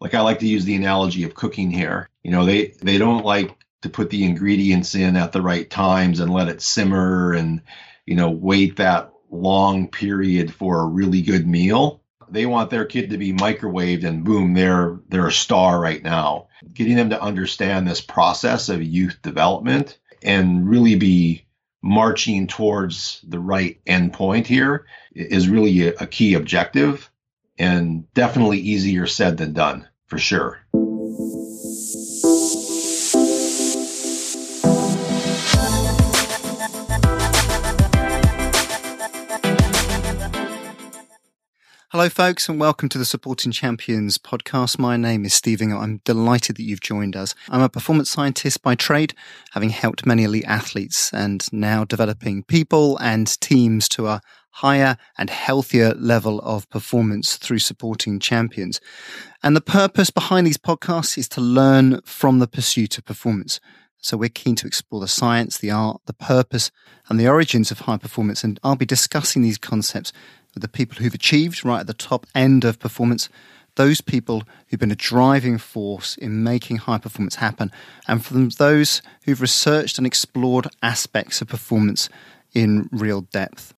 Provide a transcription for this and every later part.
like I like to use the analogy of cooking here. You know, they they don't like to put the ingredients in at the right times and let it simmer and you know wait that long period for a really good meal. They want their kid to be microwaved and boom, they're they're a star right now. Getting them to understand this process of youth development and really be marching towards the right endpoint here is really a, a key objective and definitely easier said than done for sure. Hello, folks, and welcome to the Supporting Champions podcast. My name is Stephen. I'm delighted that you've joined us. I'm a performance scientist by trade, having helped many elite athletes and now developing people and teams to a higher and healthier level of performance through supporting champions. And the purpose behind these podcasts is to learn from the pursuit of performance. So we're keen to explore the science, the art, the purpose, and the origins of high performance. And I'll be discussing these concepts with the people who've achieved right at the top end of performance, those people who've been a driving force in making high performance happen, and from those who've researched and explored aspects of performance in real depth.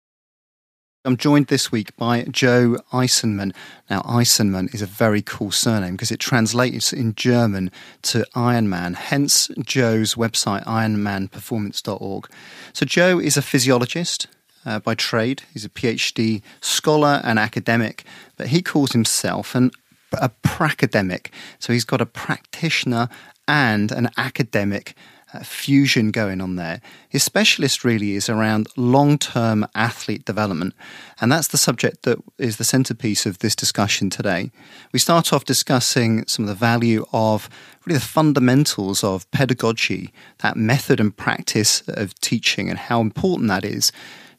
I'm joined this week by Joe Eisenmann. Now, Eisenmann is a very cool surname because it translates in German to Ironman, hence Joe's website, ironmanperformance.org. So, Joe is a physiologist, uh, by trade. He's a PhD scholar and academic, but he calls himself an, a pracademic. So he's got a practitioner and an academic fusion going on there. His specialist really is around long term athlete development, and that's the subject that is the centerpiece of this discussion today. We start off discussing some of the value of really the fundamentals of pedagogy, that method and practice of teaching, and how important that is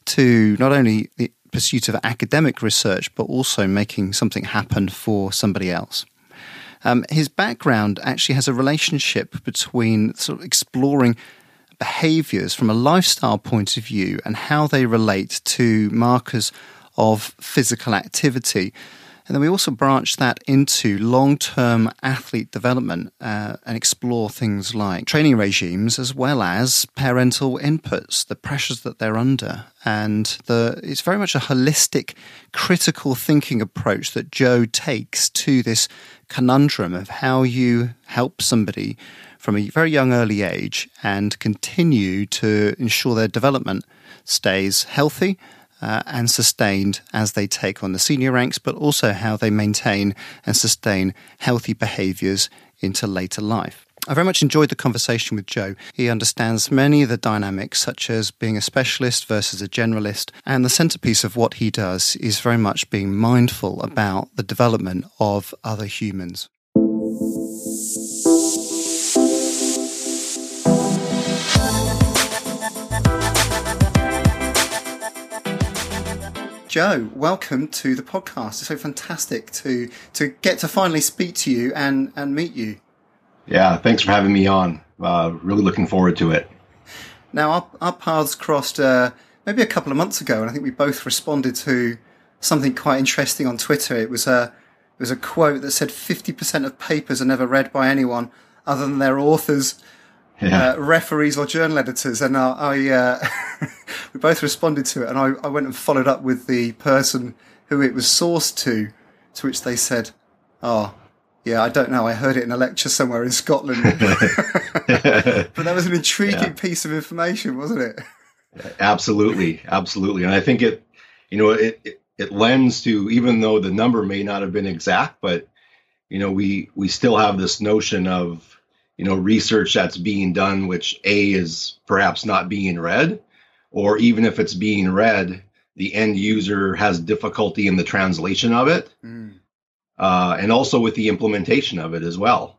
to not only the pursuit of academic research, but also making something happen for somebody else. Um, his background actually has a relationship between sort of exploring behaviors from a lifestyle point of view and how they relate to markers of physical activity and then we also branch that into long term athlete development uh, and explore things like training regimes as well as parental inputs, the pressures that they're under. And the, it's very much a holistic, critical thinking approach that Joe takes to this conundrum of how you help somebody from a very young early age and continue to ensure their development stays healthy uh, and sustained as they take on the senior ranks, but also how they maintain and sustain healthy behaviors into later life. I very much enjoyed the conversation with Joe. He understands many of the dynamics, such as being a specialist versus a generalist, and the centerpiece of what he does is very much being mindful about the development of other humans. Joe, welcome to the podcast. It's so fantastic to to get to finally speak to you and and meet you. Yeah, thanks for having me on. Uh, really looking forward to it. Now, our, our paths crossed uh, maybe a couple of months ago, and I think we both responded to something quite interesting on Twitter. It was a it was a quote that said, "50% of papers are never read by anyone other than their authors." Yeah. uh, referees or journal editors, and I, I uh, we both responded to it, and I, I, went and followed up with the person who it was sourced to, to which they said, "Oh, yeah, I don't know. I heard it in a lecture somewhere in Scotland." but that was an intriguing yeah. piece of information, wasn't it? Absolutely, absolutely, and I think it, you know, it, it it lends to even though the number may not have been exact, but you know, we we still have this notion of you know research that's being done which a is perhaps not being read or even if it's being read the end user has difficulty in the translation of it mm. uh, and also with the implementation of it as well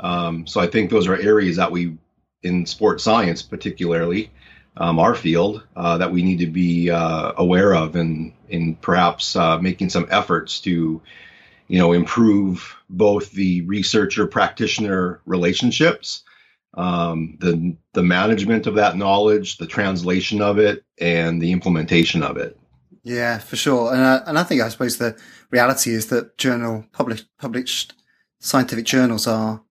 um, so i think those are areas that we in sports science particularly um, our field uh, that we need to be uh, aware of and in perhaps uh, making some efforts to you know, improve both the researcher practitioner relationships, um, the the management of that knowledge, the translation of it, and the implementation of it. Yeah, for sure. And I, and I think I suppose the reality is that journal published published scientific journals are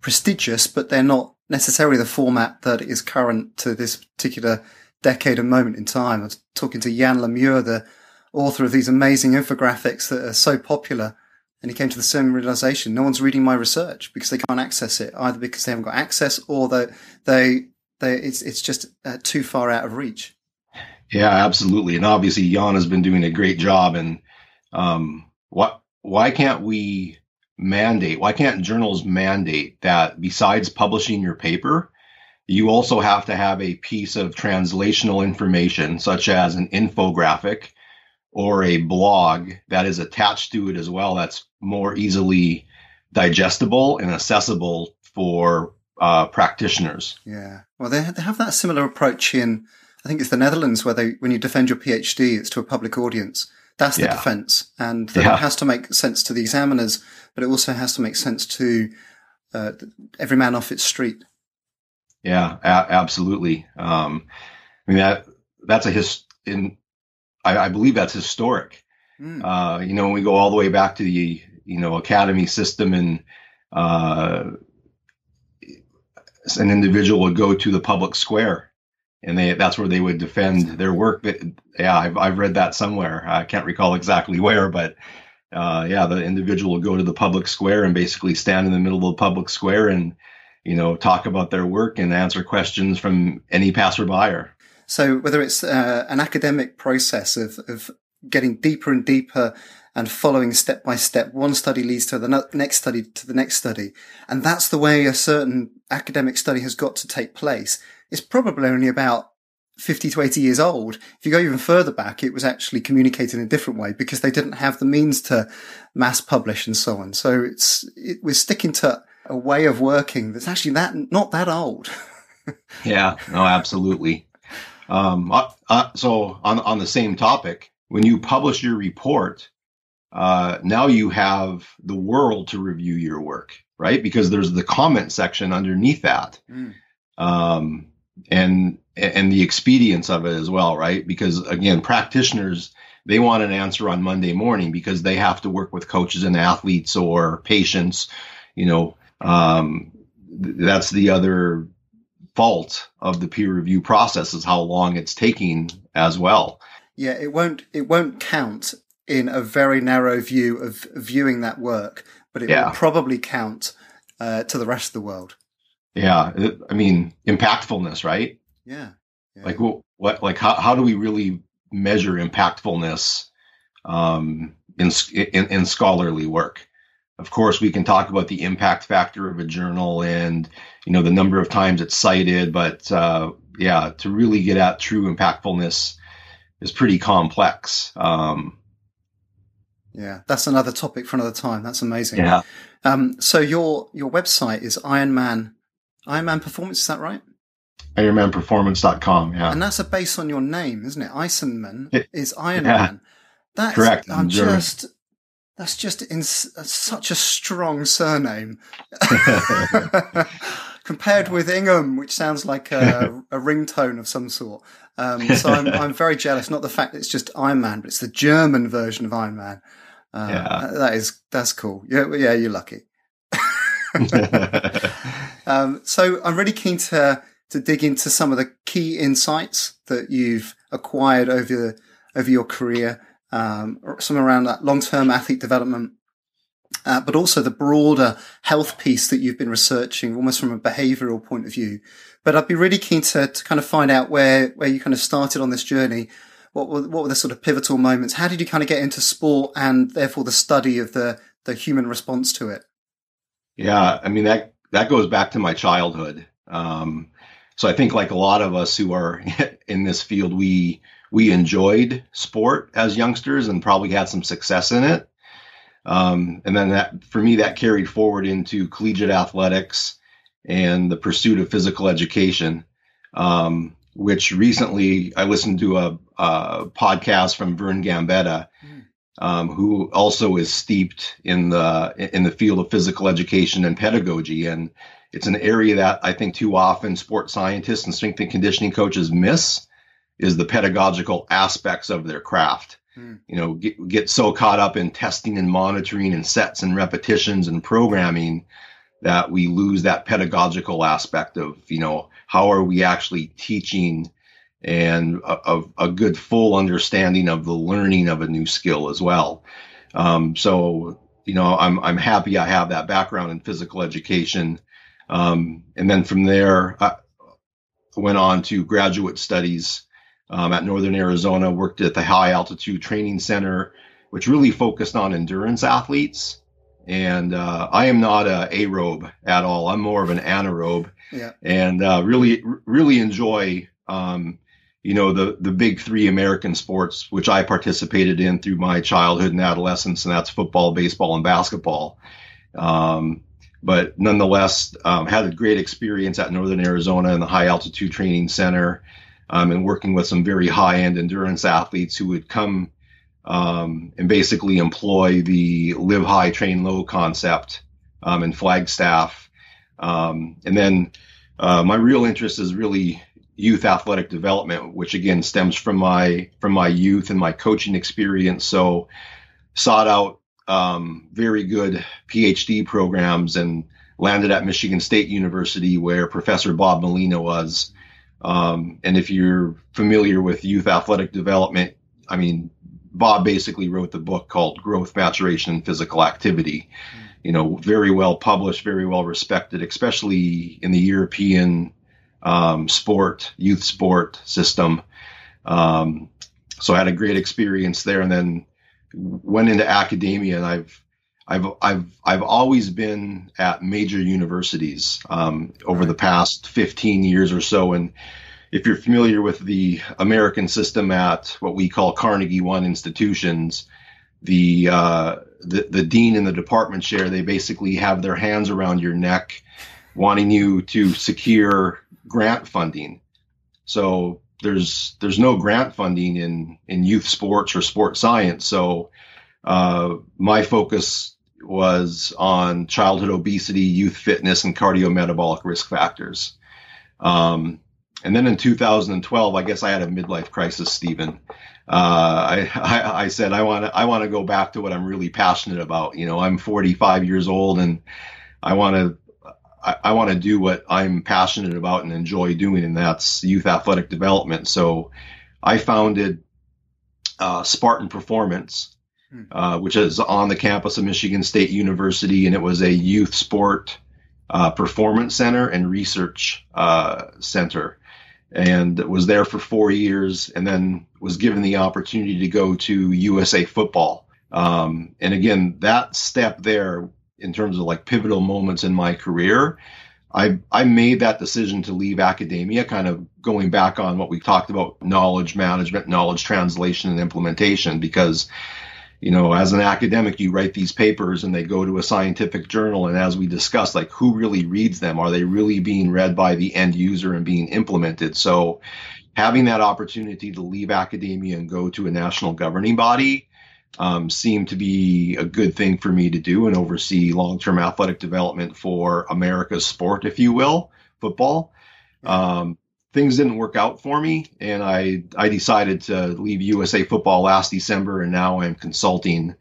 prestigious, but they're not necessarily the format that is current to this particular decade and moment in time. I was talking to Yann Le Meur, the author of these amazing infographics that are so popular. And he came to the same realization: no one's reading my research because they can't access it, either because they haven't got access or that they, they, it's it's just uh, too far out of reach. Yeah, absolutely. And obviously, Yann has been doing a great job. And um, what? Why can't we mandate? Why can't journals mandate that besides publishing your paper, you also have to have a piece of translational information, such as an infographic or a blog that is attached to it as well, that's more easily digestible and accessible for uh, practitioners. Yeah. Well, they, they have that similar approach in, I think it's the Netherlands, where they, when you defend your PhD, it's to a public audience. That's the yeah. defense. And yeah. it has to make sense to the examiners, but it also has to make sense to uh, every man off its street. Yeah, a- absolutely. Um, I mean, that, that's a his in, I, I believe that's historic. Mm. Uh, you know, when we go all the way back to the, you know, academy system and, uh, an individual would go to the public square and they that's where they would defend their work. But yeah, I've I've read that somewhere. I can't recall exactly where, but uh, yeah, the individual would go to the public square and basically stand in the middle of the public square and you know talk about their work and answer questions from any passerby. So whether it's uh, an academic process of of getting deeper and deeper and following step by step. One study leads to the next study to the next study. And that's the way a certain academic study has got to take place. It's probably only about 50 to 80 years old. If you go even further back, it was actually communicated in a different way because they didn't have the means to mass publish and so on. So it's, it, we're sticking to a way of working that's actually that, not that old. yeah, no, absolutely. Um, uh, uh, so on, on the same topic, when you publish your report, uh, now you have the world to review your work, right? Because there's the comment section underneath that. Mm. Um, and and the expedience of it as well, right? Because again, practitioners they want an answer on Monday morning because they have to work with coaches and athletes or patients. You know, um, that's the other fault of the peer review process is how long it's taking as well. Yeah, it won't it won't count in a very narrow view of viewing that work, but it yeah. will probably count uh, to the rest of the world. Yeah, I mean impactfulness, right? Yeah. yeah. Like what, what? Like how how do we really measure impactfulness um, in, in in scholarly work? Of course, we can talk about the impact factor of a journal and you know the number of times it's cited, but uh, yeah, to really get at true impactfulness is pretty complex. Um, yeah, that's another topic for another time. That's amazing. Yeah. Um, so your your website is Ironman Ironman Performance. Is that right? IronmanPerformance.com. Yeah. And that's a base on your name, isn't it? Eisenmann it, is Ironman. Yeah. That's correct. I'm just. That's just in such a strong surname. compared with Ingham, which sounds like a, a ringtone of some sort. Um, so I'm, I'm very jealous. Not the fact that it's just Iron Man, but it's the German version of Iron Man. Uh, yeah. That is that's cool. Yeah, yeah, you're lucky. um, so I'm really keen to to dig into some of the key insights that you've acquired over over your career. Um, some around that long term athlete development, uh, but also the broader health piece that you've been researching almost from a behavioral point of view. But I'd be really keen to, to kind of find out where, where you kind of started on this journey. What were, what were the sort of pivotal moments? How did you kind of get into sport and therefore the study of the, the human response to it? Yeah. I mean, that, that goes back to my childhood. Um, so I think like a lot of us who are in this field, we, we enjoyed sport as youngsters and probably had some success in it. Um, and then that, for me, that carried forward into collegiate athletics and the pursuit of physical education. Um, which recently I listened to a, a podcast from Vern Gambetta, mm. um, who also is steeped in the in the field of physical education and pedagogy, and it's an area that I think too often sports scientists and strength and conditioning coaches miss is the pedagogical aspects of their craft. mm. you know, get, get so caught up in testing and monitoring and sets and repetitions and programming that we lose that pedagogical aspect of, you know, how are we actually teaching and a, a, good full understanding of the learning of a new skill as well. Um, so, you know, I'm, I'm happy I have that background in physical education. Um, and then from there, I went on to graduate studies um, at Northern Arizona, worked at the High Altitude Training Center, which really focused on endurance athletes. And uh, I am not a aerobe at all. I'm more of an anaerobe, yeah. and uh, really, really enjoy, um, you know, the the big three American sports, which I participated in through my childhood and adolescence, and that's football, baseball, and basketball. Um, but nonetheless, um, had a great experience at Northern Arizona in the High Altitude Training Center um, and working with some very high end endurance athletes who would come um, and basically employ the live high, train low concept um, in Flagstaff. Um, and then uh, my real interest is really youth athletic development, which again stems from my from my youth and my coaching experience. So sought out um, very good PhD programs and landed at Michigan State University, where Professor Bob Malina was. Um, and if you're familiar with youth athletic development, I mean, Bob basically wrote the book called Growth, Maturation, and Physical Activity. Mm. You know, very well published, very well respected, especially in the European um, sport, youth sport system. Um, so I had a great experience there, and then went into academia, and I've I've I've I've always been at major universities um, over the past 15 years or so, and if you're familiar with the American system at what we call Carnegie One institutions, the uh, the, the dean and the department chair they basically have their hands around your neck, wanting you to secure grant funding. So there's there's no grant funding in in youth sports or sports science. So uh, my focus was on childhood obesity, youth fitness, and cardiometabolic risk factors. Um, and then in 2012, I guess I had a midlife crisis, Stephen. Uh, I, I, said I want to I want to go back to what I'm really passionate about. You know, I'm 45 years old, and I want to I, I want to do what I'm passionate about and enjoy doing, and that's youth athletic development. So, I founded uh, Spartan Performance. Uh, which is on the campus of Michigan State University, and it was a youth sport uh, performance center and research uh, center, and was there for four years, and then was given the opportunity to go to USA Football. Um, and again, that step there, in terms of like pivotal moments in my career, I I made that decision to leave academia, kind of going back on what we talked about knowledge management, knowledge translation, and implementation, because you know, as an academic, you write these papers and they go to a scientific journal. And as we discussed, like who really reads them? Are they really being read by the end user and being implemented? So having that opportunity to leave academia and go to a national governing body um, seemed to be a good thing for me to do and oversee long term athletic development for America's sport, if you will, football. Um, things didn't work out for me, and I I decided to leave USA Football last December, and now I'm consulting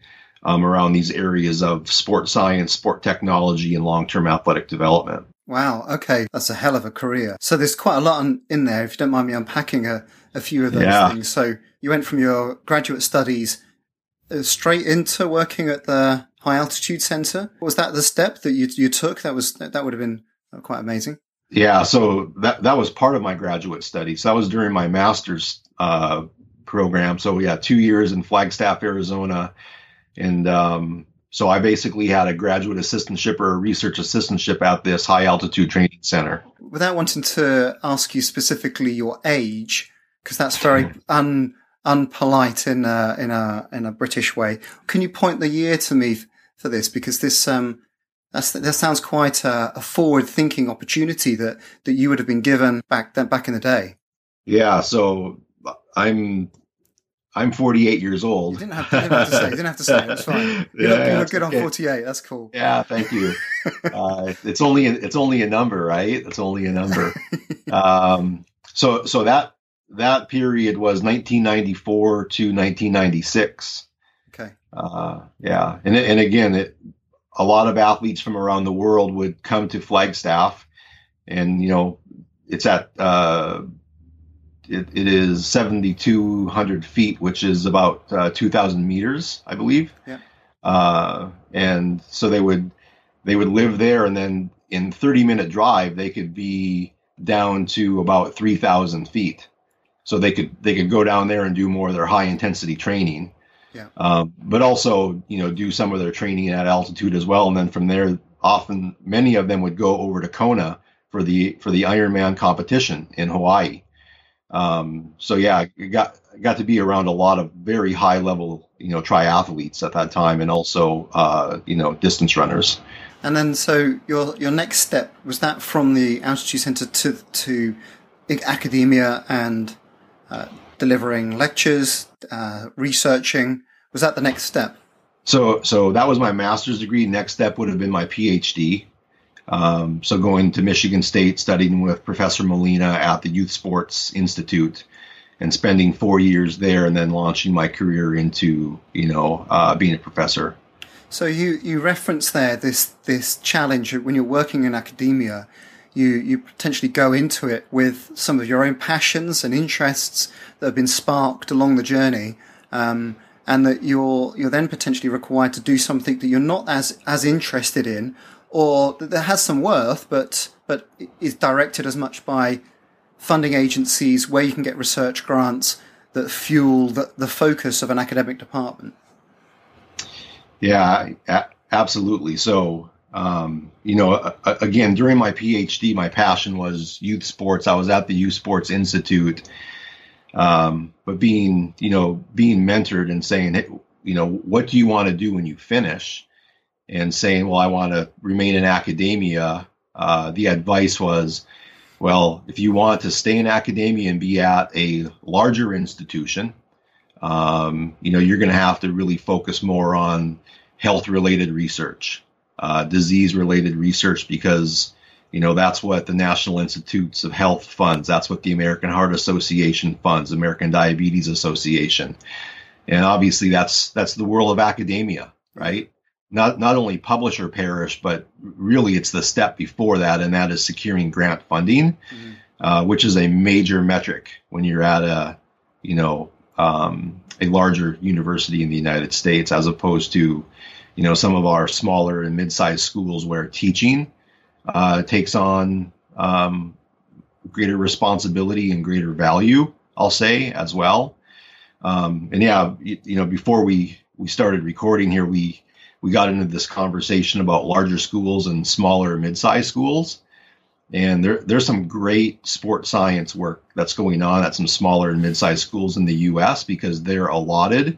um, around these areas of sport science, sport technology, and long term athletic development. Wow. Okay, that's a hell of a career. So there's quite a lot on, in there. If you don't mind me unpacking a, a few of those yeah. things. So you went from your graduate studies uh, straight into working at the high altitude center. Was that the step that you you took? That was that would have been quite amazing. Yeah, so that that was part of my graduate studies. That was during my master's uh, program. So yeah, two years in Flagstaff, Arizona, and um, so I basically had a graduate assistantship or a research assistantship at this high altitude training center. Without wanting to ask you specifically your age, because that's very un unpolite in a, in a in a British way, can you point the year to me for this? Because this um that's, that sounds quite a, a forward-thinking opportunity that, that you would have been given back then, back in the day. Yeah, so I'm I'm 48 years old. You didn't have, you didn't have to say. You didn't have to say. That's fine. You, yeah, look, you look good okay. on 48. That's cool. Yeah, thank you. uh, it's only a, it's only a number, right? It's only a number. um, so so that that period was 1994 to 1996. Okay. Uh, yeah, and and again, it, a lot of athletes from around the world would come to Flagstaff, and you know, it's at uh, it, it is 7,200 feet, which is about uh, 2,000 meters, I believe. Yeah. Uh, and so they would they would live there, and then in 30 minute drive, they could be down to about 3,000 feet. So they could they could go down there and do more of their high intensity training. Yeah. Um, but also, you know, do some of their training at altitude as well, and then from there, often many of them would go over to Kona for the for the Ironman competition in Hawaii. Um, so yeah, got got to be around a lot of very high level, you know, triathletes at that time, and also uh, you know distance runners. And then, so your your next step was that from the altitude center to to academia and uh, delivering lectures, uh, researching. Was that the next step? So so that was my master's degree. Next step would have been my PhD. Um, so going to Michigan State, studying with Professor Malina at the Youth Sports Institute, and spending four years there, and then launching my career into you know uh, being a professor. So you you reference there this this challenge when you're working in academia. You, you potentially go into it with some of your own passions and interests that have been sparked along the journey, um, and that you're you're then potentially required to do something that you're not as as interested in, or that has some worth, but but is directed as much by funding agencies where you can get research grants that fuel the, the focus of an academic department. Yeah, absolutely. So, um, you know, again, during my PhD, my passion was youth sports. I was at the Youth Sports Institute, um, but being, you know, being mentored and saying, hey, you know, what do you want to do when you finish? and saying, well, I want to remain in academia, uh, the advice was, well, if you want to stay in academia and be at a larger institution, um, you know, you're going to have to really focus more on health related research, uh, disease related research, because, you know, that's what the National Institutes of Health funds. That's what the American Heart Association funds, American Diabetes Association. And obviously that's, that's the world of academia, right? not not only publish or perish, but really it's the step before that, and that is securing grant funding, mm-hmm. uh, which is a major metric when you're at a you know um, a larger university in the United States, as opposed to you know some of our smaller and mid-sized schools where teaching uh, takes on um, greater responsibility and greater value. I'll say as well. Um, and yeah, you, you know, before we we started recording here, we we got into this conversation about larger schools and smaller mid-sized schools. And there, there's some great sports science work that's going on at some smaller and mid-sized schools in the U.S. because they're allotted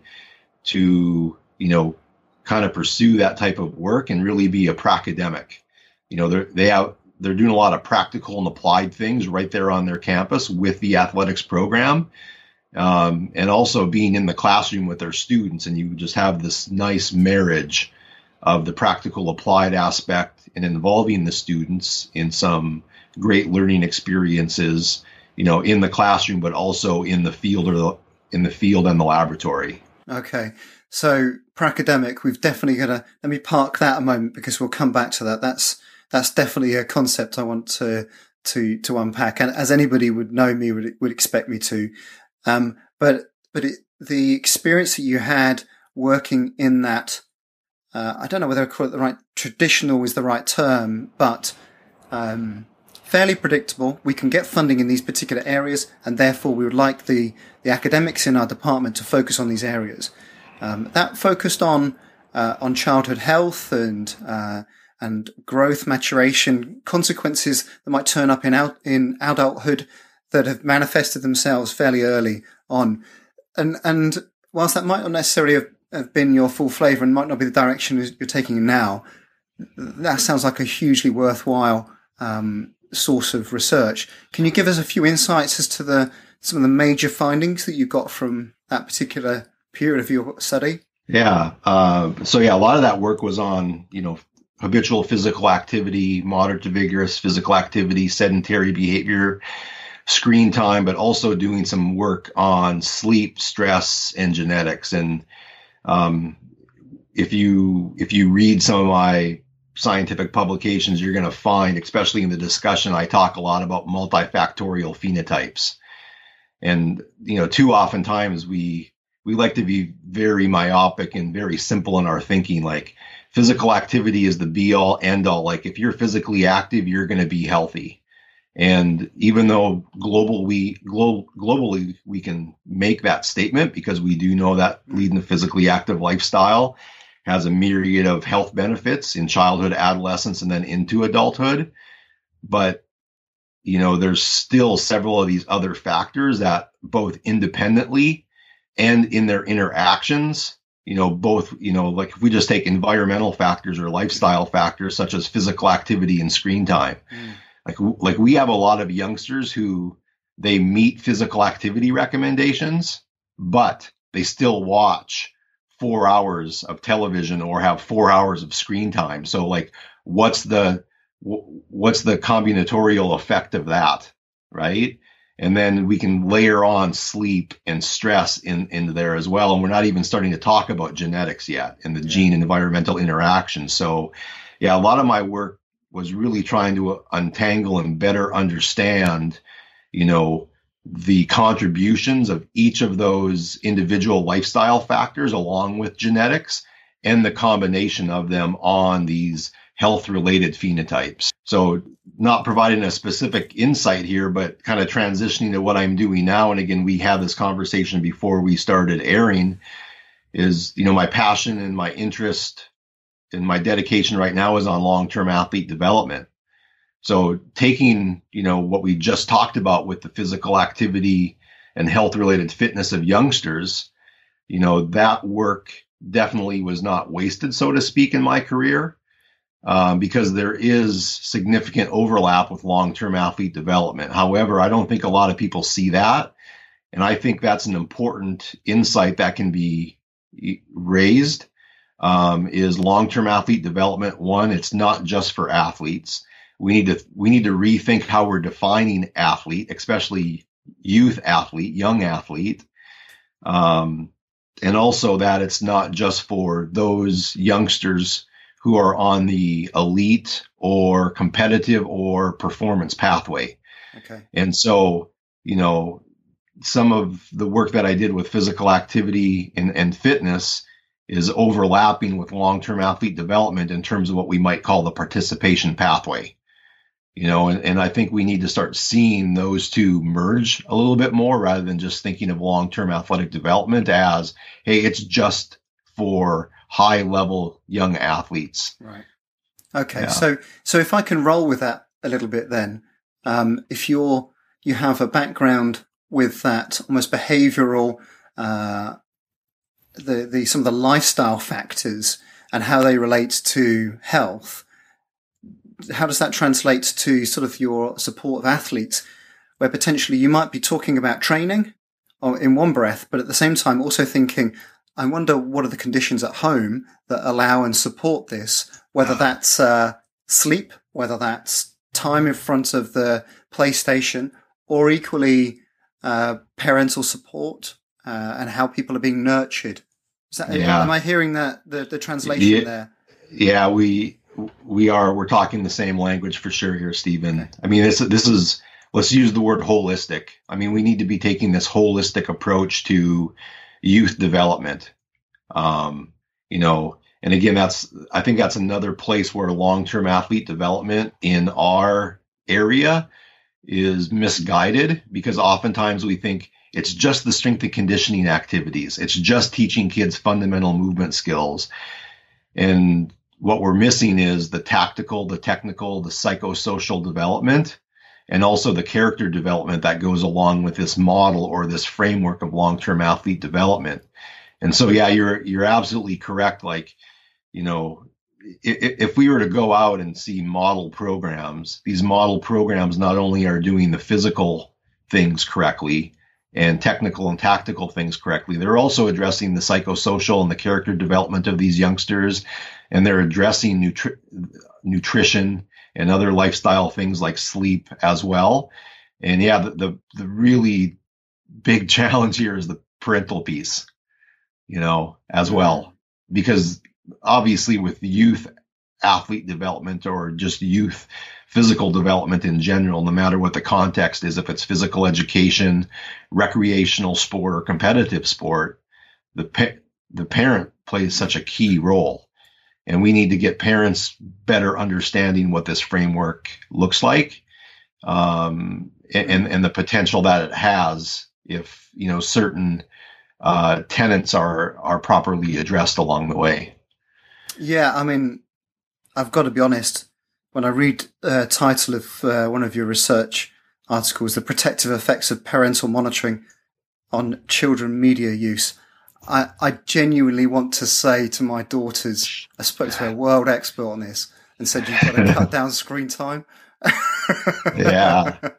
to, you know, kind of pursue that type of work and really be a academic. You know, they're, they have, they're doing a lot of practical and applied things right there on their campus with the athletics program um, and also being in the classroom with their students, and you just have this nice marriage of the practical applied aspect and involving the students in some great learning experiences, you know, in the classroom, but also in the field or the, in the field and the laboratory. Okay. So academic, we've definitely got to let me park that a moment because we'll come back to that. That's that's definitely a concept I want to to to unpack, and as anybody would know me would would expect me to. Um, but but it, the experience that you had working in that, uh, I don't know whether I call it the right traditional is the right term, but um, fairly predictable. We can get funding in these particular areas, and therefore we would like the the academics in our department to focus on these areas. Um, that focused on uh, on childhood health and uh, and growth, maturation, consequences that might turn up in out in adulthood that have manifested themselves fairly early on. And, and whilst that might not necessarily have, have been your full flavour and might not be the direction you're taking now, that sounds like a hugely worthwhile um, source of research. Can you give us a few insights as to the some of the major findings that you got from that particular period of your study? Yeah. Uh, so yeah, a lot of that work was on you know habitual physical activity, moderate to vigorous physical activity, sedentary behavior, screen time, but also doing some work on sleep, stress, and genetics. And um, if you if you read some of my scientific publications, you're going to find, especially in the discussion, I talk a lot about multifactorial phenotypes. And you know, too often times we we like to be very myopic and very simple in our thinking. Like physical activity is the be all end all. Like if you're physically active, you're going to be healthy. And even though global we glo- globally we can make that statement because we do know that leading a physically active lifestyle has a myriad of health benefits in childhood, adolescence, and then into adulthood. But you know, there's still several of these other factors that both independently and in their interactions, you know, both, you know, like if we just take environmental factors or lifestyle factors such as physical activity and screen time. Mm. Like like we have a lot of youngsters who they meet physical activity recommendations, but they still watch four hours of television or have four hours of screen time. So like, what's the what's the combinatorial effect of that, right? And then we can layer on sleep and stress in into there as well. And we're not even starting to talk about genetics yet and the yeah. gene and environmental interaction. So, yeah, a lot of my work was really trying to untangle and better understand, you know, the contributions of each of those individual lifestyle factors along with genetics and the combination of them on these health related phenotypes. So, not providing a specific insight here, but kind of transitioning to what I'm doing now. And again, we had this conversation before we started airing is, you know, my passion and my interest and my dedication right now is on long term athlete development. So taking, you know, what we just talked about with the physical activity and health related fitness of youngsters, you know, that work definitely was not wasted, so to speak, in my career. Um, because there is significant overlap with long term athlete development. However, I don't think a lot of people see that. And I think that's an important insight that can be raised um, is long term athlete development. One, it's not just for athletes we need to we need to rethink how we're defining athlete, especially youth athlete, young athlete, um, and also that it's not just for those youngsters who are on the elite or competitive or performance pathway. Okay. And so, you know, some of the work that I did with physical activity and, and fitness is overlapping with long term athlete development in terms of what we might call the participation pathway you know and, and i think we need to start seeing those two merge a little bit more rather than just thinking of long-term athletic development as hey it's just for high level young athletes right okay yeah. so so if i can roll with that a little bit then um, if you're you have a background with that almost behavioral uh, the the some of the lifestyle factors and how they relate to health how does that translate to sort of your support of athletes, where potentially you might be talking about training in one breath, but at the same time also thinking, I wonder what are the conditions at home that allow and support this, whether that's uh, sleep, whether that's time in front of the PlayStation, or equally uh, parental support uh, and how people are being nurtured. That, yeah. Am I hearing that the, the translation yeah, there? Yeah, we we are we're talking the same language for sure here, Stephen. I mean, this this is let's use the word holistic. I mean, we need to be taking this holistic approach to youth development. Um, you know, and again, that's I think that's another place where long-term athlete development in our area is misguided because oftentimes we think it's just the strength and conditioning activities. It's just teaching kids fundamental movement skills. And what we're missing is the tactical, the technical, the psychosocial development, and also the character development that goes along with this model or this framework of long-term athlete development. And so, yeah, you're you're absolutely correct. Like, you know, if, if we were to go out and see model programs, these model programs not only are doing the physical things correctly, and technical and tactical things correctly. They're also addressing the psychosocial and the character development of these youngsters, and they're addressing nutri- nutrition and other lifestyle things like sleep as well. And yeah, the, the, the really big challenge here is the parental piece, you know, as well, because obviously with youth athlete development or just youth physical development in general, no matter what the context is, if it's physical education, recreational sport, or competitive sport, the pa- the parent plays such a key role. And we need to get parents better understanding what this framework looks like um, and, and the potential that it has if you know certain uh, tenants are are properly addressed along the way. Yeah, I mean, I've got to be honest. When I read the uh, title of uh, one of your research articles, "The Protective Effects of Parental Monitoring on Children Media Use," I, I genuinely want to say to my daughters, I spoke to a world expert on this and said, "You've got to cut down screen time." yeah.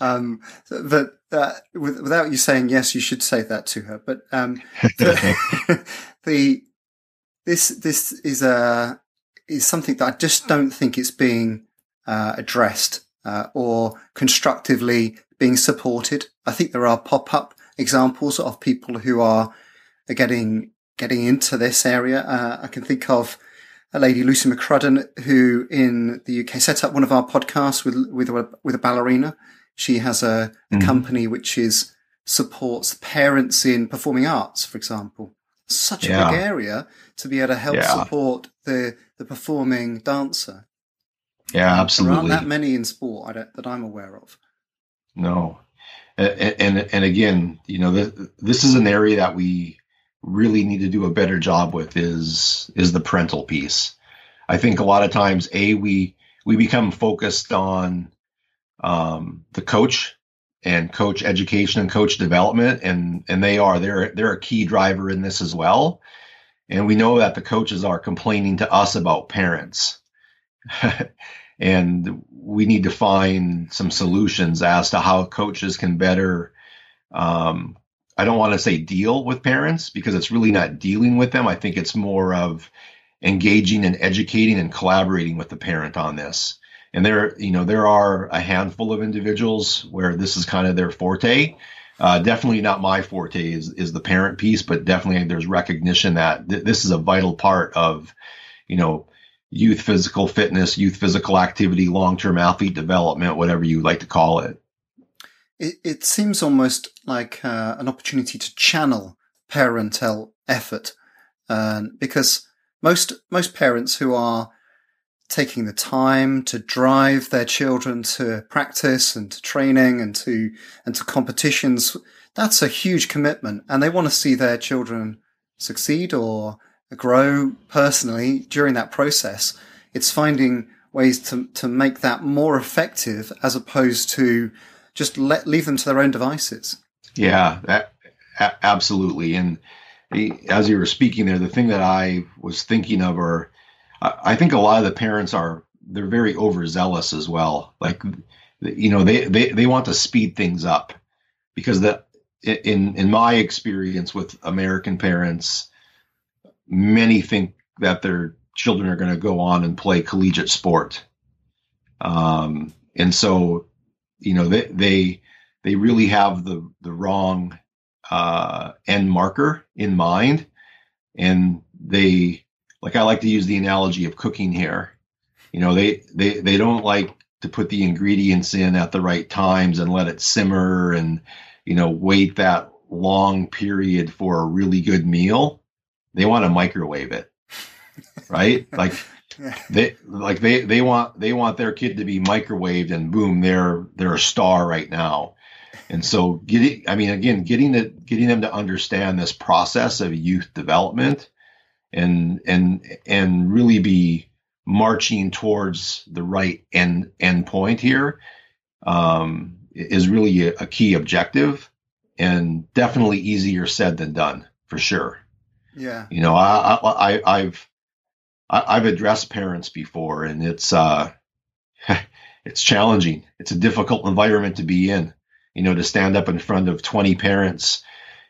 Um, but uh, without you saying yes, you should say that to her. But um, the, the this this is a is something that I just don't think it's being uh, addressed uh, or constructively being supported. I think there are pop up examples of people who are, are getting getting into this area. Uh, I can think of a lady, Lucy McCrudden, who in the UK set up one of our podcasts with with a, with a ballerina. She has a, a mm. company which is supports parents in performing arts, for example. Such a yeah. big area to be able to help yeah. support the the performing dancer. Yeah, absolutely. There aren't that many in sport that I'm aware of. No, and and, and again, you know, this is an area that we really need to do a better job with is is the parental piece. I think a lot of times, a we we become focused on um, the coach and coach education and coach development, and and they are they're they're a key driver in this as well. And we know that the coaches are complaining to us about parents. and we need to find some solutions as to how coaches can better um, I don't want to say deal with parents because it's really not dealing with them. I think it's more of engaging and educating and collaborating with the parent on this. And there, you know, there are a handful of individuals where this is kind of their forte. Uh, definitely not my forte is, is the parent piece, but definitely there's recognition that th- this is a vital part of, you know, youth physical fitness, youth physical activity, long term athlete development, whatever you like to call it. It, it seems almost like uh, an opportunity to channel parental effort, uh, because most most parents who are taking the time to drive their children to practice and to training and to and to competitions that's a huge commitment and they want to see their children succeed or grow personally during that process. It's finding ways to to make that more effective as opposed to just let leave them to their own devices. Yeah, that, a- absolutely. And as you were speaking there, the thing that I was thinking of, or I think a lot of the parents are they're very overzealous as well. Like, you know, they they they want to speed things up because that in in my experience with American parents, many think that their children are going to go on and play collegiate sport. Um, and so you know they they they really have the the wrong uh, end marker in mind, and they like I like to use the analogy of cooking here. You know they they they don't like to put the ingredients in at the right times and let it simmer and you know wait that long period for a really good meal. They want to microwave it, right? like they like they they want they want their kid to be microwaved and boom they're they're a star right now. And so getting i mean again getting the getting them to understand this process of youth development and and and really be marching towards the right end end point here um, is really a, a key objective and definitely easier said than done for sure. Yeah. You know i, I i've I, have addressed parents before, and it's uh, it's challenging. It's a difficult environment to be in. You know, to stand up in front of 20 parents,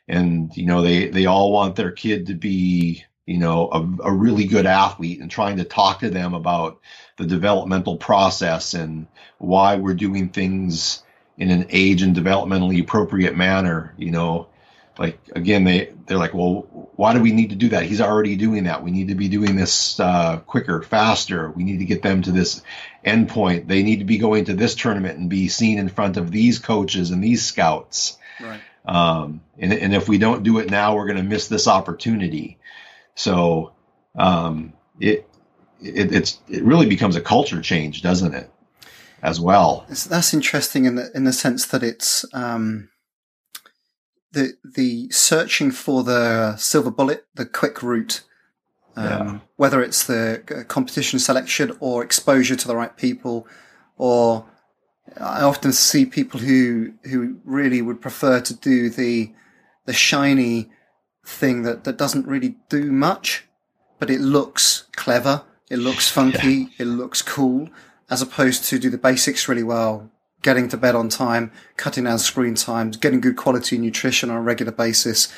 and you know they they all want their kid to be you know a, a really good athlete, and trying to talk to them about the developmental process and why we're doing things in an age and developmentally appropriate manner. You know, like again, they they're like, well, why do we need to do that? He's already doing that. We need to be doing this uh, quicker, faster. We need to get them to this endpoint. They need to be going to this tournament and be seen in front of these coaches and these scouts. Right. Um, and, and if we don't do it now, we're going to miss this opportunity. So um, it, it it's it really becomes a culture change, doesn't it? As well. That's interesting in the in the sense that it's um, the the searching for the silver bullet, the quick route. Um, yeah. Whether it's the uh, competition selection or exposure to the right people, or I often see people who who really would prefer to do the the shiny thing that, that doesn't really do much, but it looks clever, it looks funky, yeah. it looks cool, as opposed to do the basics really well, getting to bed on time, cutting down screen times, getting good quality nutrition on a regular basis,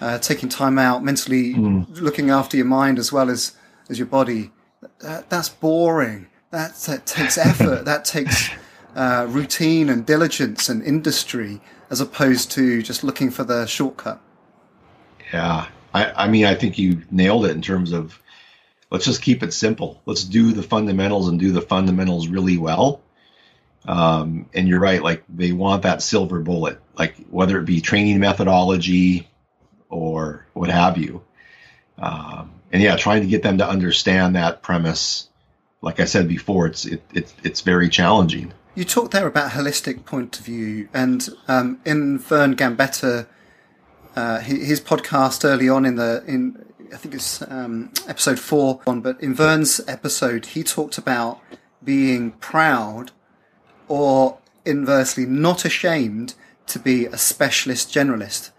uh, taking time out, mentally mm. looking after your mind as well as, as your body. That, that's boring. That, that takes effort. that takes uh, routine and diligence and industry as opposed to just looking for the shortcut. Yeah. I, I mean, I think you nailed it in terms of let's just keep it simple. Let's do the fundamentals and do the fundamentals really well. Um, and you're right, like they want that silver bullet, like whether it be training methodology or what have you. Um, and yeah, trying to get them to understand that premise, like I said before, it's it, it it's very challenging. You talked there about holistic point of view, and um, in Vern Gambetta, uh, his podcast early on in the in I think it's um, episode four one, but in Vern's episode, he talked about being proud, or inversely not ashamed to be a specialist generalist,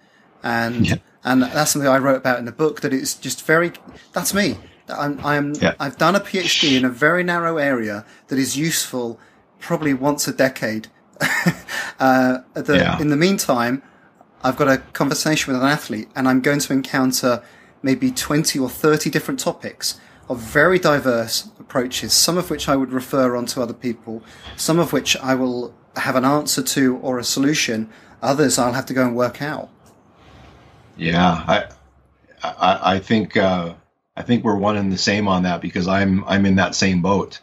and yeah. and that's something I wrote about in the book. That it's just very that's me. I'm, I'm yeah. I've done a PhD in a very narrow area that is useful probably once a decade. uh, the, yeah. In the meantime, I've got a conversation with an athlete and I'm going to encounter maybe 20 or 30 different topics of very diverse approaches, some of which I would refer on to other people, some of which I will have an answer to or a solution, others I'll have to go and work out. Yeah, I, I, I think, uh, I think we're one and the same on that because I'm, I'm in that same boat.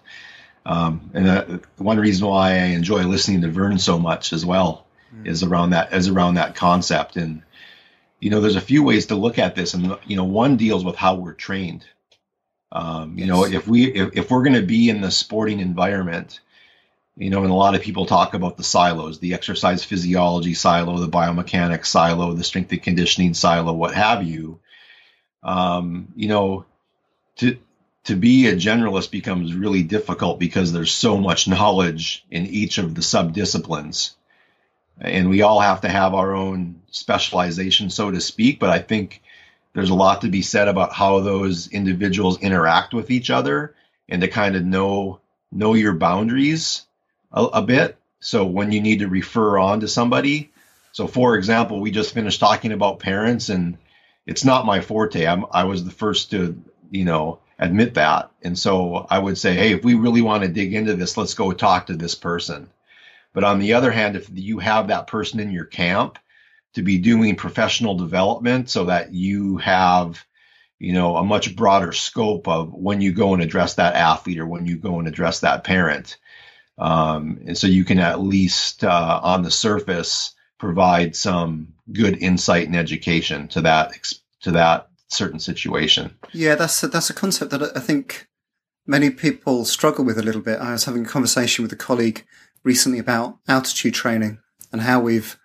Um, and uh, one reason why I enjoy listening to Vern so much as well mm. is around that is around that concept. And you know, there's a few ways to look at this, and you know, one deals with how we're trained. Um, you yes. know, if we if, if we're going to be in the sporting environment, you know, and a lot of people talk about the silos, the exercise physiology silo, the biomechanics silo, the strength and conditioning silo, what have you. Um, you know, to to be a generalist becomes really difficult because there's so much knowledge in each of the subdisciplines. And we all have to have our own specialization, so to speak. But I think there's a lot to be said about how those individuals interact with each other and to kind of know know your boundaries a, a bit. So when you need to refer on to somebody. So for example, we just finished talking about parents and it's not my forte. I'm I was the first to, you know, admit that. And so I would say, hey, if we really want to dig into this, let's go talk to this person. But on the other hand, if you have that person in your camp to be doing professional development so that you have, you know, a much broader scope of when you go and address that athlete or when you go and address that parent. Um, and so you can at least uh, on the surface provide some good insight and education to that to that certain situation. Yeah, that's a, that's a concept that I think many people struggle with a little bit. I was having a conversation with a colleague recently about altitude training and how we've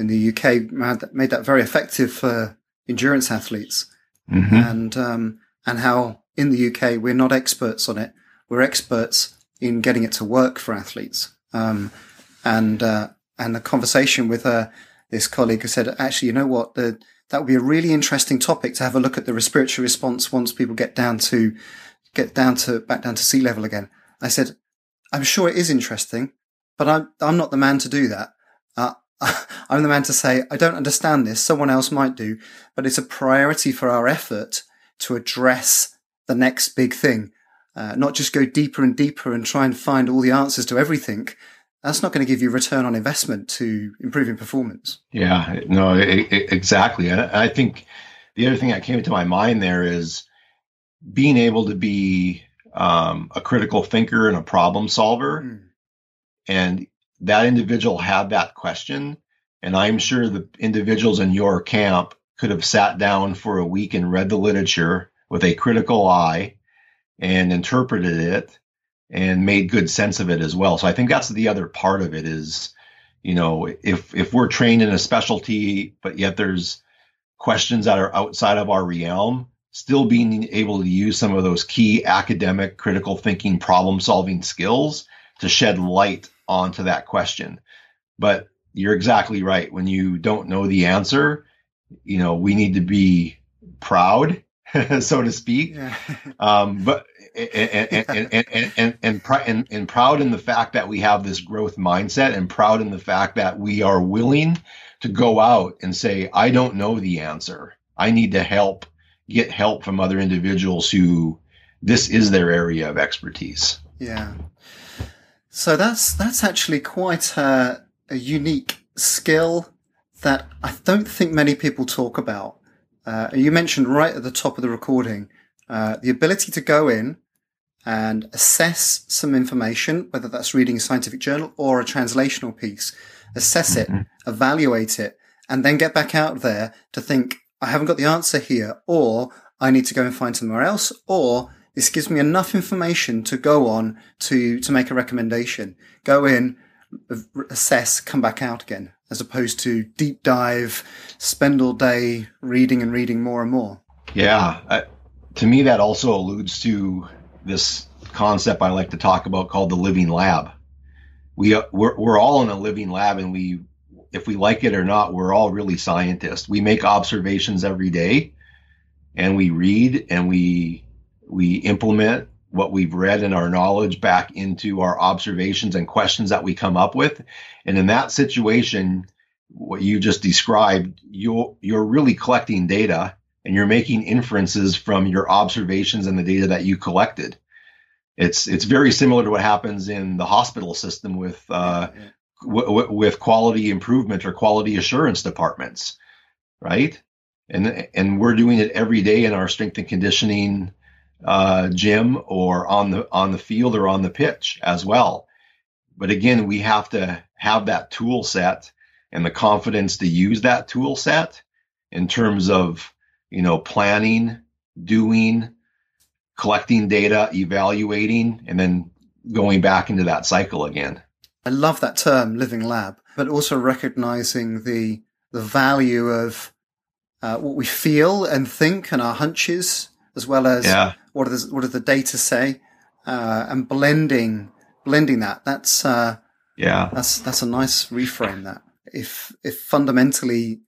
in the UK made that very effective for endurance athletes, mm-hmm. and um, and how in the UK we're not experts on it. We're experts in getting it to work for athletes. Um, and uh, and the conversation with uh, this colleague who said, actually, you know what, the that would be a really interesting topic to have a look at the respiratory response once people get down to get down to back down to sea level again. I said, I'm sure it is interesting, but I'm I'm not the man to do that. Uh, I'm the man to say I don't understand this. Someone else might do, but it's a priority for our effort to address the next big thing, uh, not just go deeper and deeper and try and find all the answers to everything. that's not going to give you return on investment to improving performance. Yeah, no, it, it, exactly. And I think the other thing that came to my mind there is being able to be um, a critical thinker and a problem solver. Mm. And that individual had that question. And I'm sure the individuals in your camp could have sat down for a week and read the literature with a critical eye and interpreted it and made good sense of it as well. So I think that's the other part of it is, you know, if if we're trained in a specialty, but yet there's questions that are outside of our realm, still being able to use some of those key academic critical thinking problem solving skills to shed light onto that question. But you're exactly right. When you don't know the answer, you know, we need to be proud, so to speak. Yeah. um, but and and, and, and, and, and, and, and proud in the fact that we have this growth mindset and proud in the fact that we are willing to go out and say, I don't know the answer. I need to help get help from other individuals who this is their area of expertise. Yeah. So that's that's actually quite a, a unique skill that I don't think many people talk about. Uh, you mentioned right at the top of the recording uh, the ability to go in and assess some information, whether that's reading a scientific journal or a translational piece, assess it, mm-hmm. evaluate it, and then get back out there to think, I haven't got the answer here, or I need to go and find somewhere else, or this gives me enough information to go on to, to make a recommendation. Go in, assess, come back out again, as opposed to deep dive, spend all day reading and reading more and more. Yeah. Uh, to me, that also alludes to this concept I like to talk about called the living lab. We, we're, we're all in a living lab and we, if we like it or not, we're all really scientists. We make observations every day and we read and we, we implement what we've read and our knowledge back into our observations and questions that we come up with. And in that situation, what you just described, you're, you're really collecting data and you're making inferences from your observations and the data that you collected. It's, it's very similar to what happens in the hospital system with, uh, yeah. W- w- with quality improvement or quality assurance departments, right? And, and we're doing it every day in our strength and conditioning uh, gym or on the on the field or on the pitch as well. But again, we have to have that tool set and the confidence to use that tool set in terms of you know planning, doing, collecting data, evaluating, and then going back into that cycle again. I love that term, living lab, but also recognizing the the value of uh, what we feel and think and our hunches, as well as yeah. What does what does the data say? Uh, and blending blending that. That's uh, yeah. That's that's a nice reframe. That if if fundamentally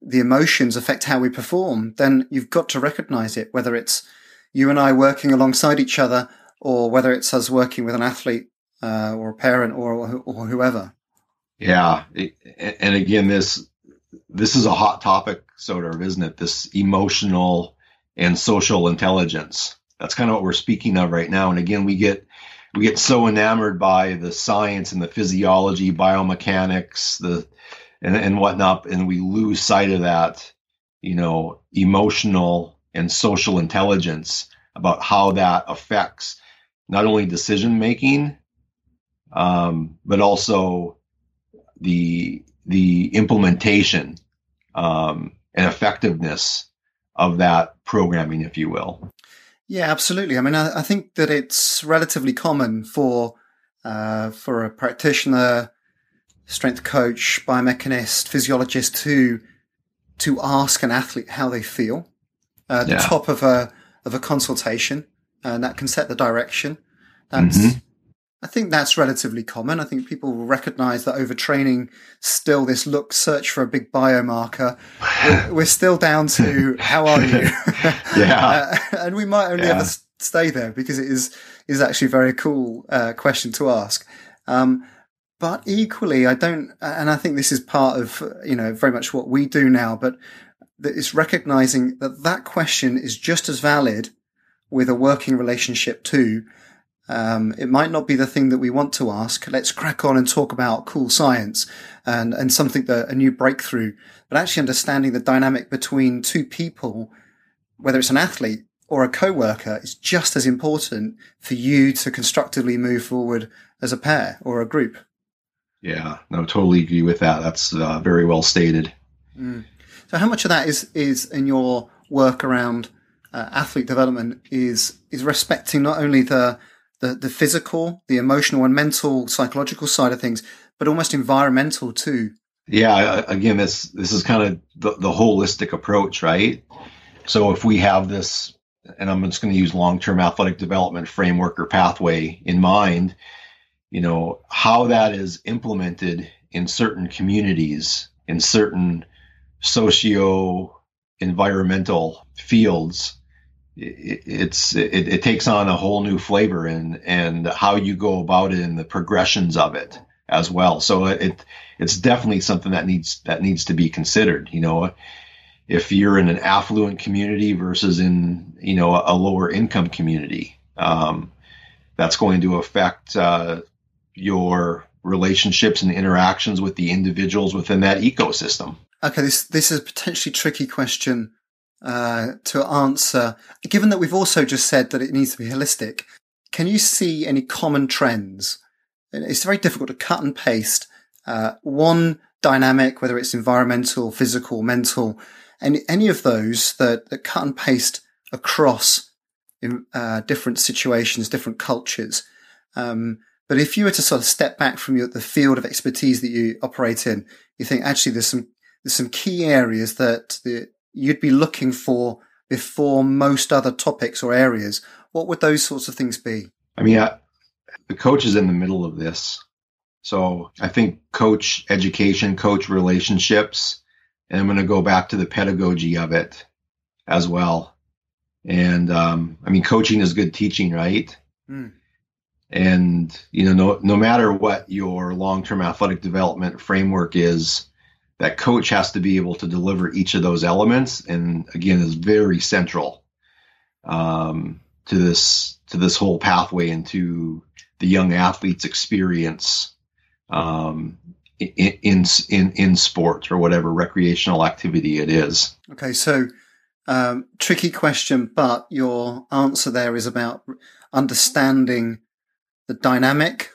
the emotions affect how we perform, then you've got to recognize it. Whether it's you and I working alongside each other, or whether it's us working with an athlete uh, or a parent or or whoever. Yeah, and again, this this is a hot topic, Soder, isn't it? This emotional and social intelligence that's kind of what we're speaking of right now. And again, we get we get so enamored by the science and the physiology, biomechanics, the and, and whatnot, and we lose sight of that, you know, emotional and social intelligence about how that affects not only decision making, um, but also the the implementation um, and effectiveness of that programming, if you will. Yeah, absolutely. I mean, I, I think that it's relatively common for uh, for a practitioner, strength coach, biomechanist, physiologist to to ask an athlete how they feel uh, at the top of a of a consultation, and that can set the direction. That's mm-hmm. I think that's relatively common. I think people will recognize that overtraining still this look search for a big biomarker. We're, we're still down to how are you? yeah. uh, and we might only yeah. ever stay there because it is, is actually a very cool uh, question to ask. Um, but equally, I don't, and I think this is part of, you know, very much what we do now, but it's recognizing that that question is just as valid with a working relationship too Um, it might not be the thing that we want to ask. Let's crack on and talk about cool science and, and something that a new breakthrough, but actually understanding the dynamic between two people, whether it's an athlete or a co-worker is just as important for you to constructively move forward as a pair or a group. Yeah, no, totally agree with that. That's uh, very well stated. Mm. So, how much of that is is in your work around uh, athlete development is is respecting not only the, the the physical, the emotional and mental, psychological side of things, but almost environmental too. Yeah, again, this this is kind of the, the holistic approach, right? So if we have this, and I'm just going to use long term athletic development framework or pathway in mind, you know how that is implemented in certain communities, in certain socio environmental fields it, it's it, it, takes on a whole new flavor and and how you go about it and the progressions of it as well. So it it's definitely something that needs that needs to be considered you know. If you're in an affluent community versus in you know a, lower income community um, that's going to affect uh, your relationships and interactions with the individuals within that ecosystem. Okay this this is a potentially tricky question uh, to answer. Given that we've also just said that it needs to be holistic, can you see any common trends? It's very difficult to cut and paste uh, one dynamic, whether it's environmental, physical, mental, and any of those that, that cut and paste across in, uh, different situations, different cultures. Um, but if you were to sort of step back from your, the field of expertise that you operate in, you think actually there's some there's some key areas that the you'd be looking for before most other topics or areas, what would those sorts of things be? I mean, I, the coach is in the middle of this. So I think coach education, coach relationships, and I'm going to go back to the pedagogy of it as well. And um, I mean, coaching is good teaching, right? Mm. And you know, no no matter what your long term athletic development framework is, that coach has to be able to deliver each of those elements. And again is very central um, to this to this whole pathway into the young athlete's experience um, in, in in in sport or whatever recreational activity it is. Okay so um, tricky question but your answer there is about understanding the dynamic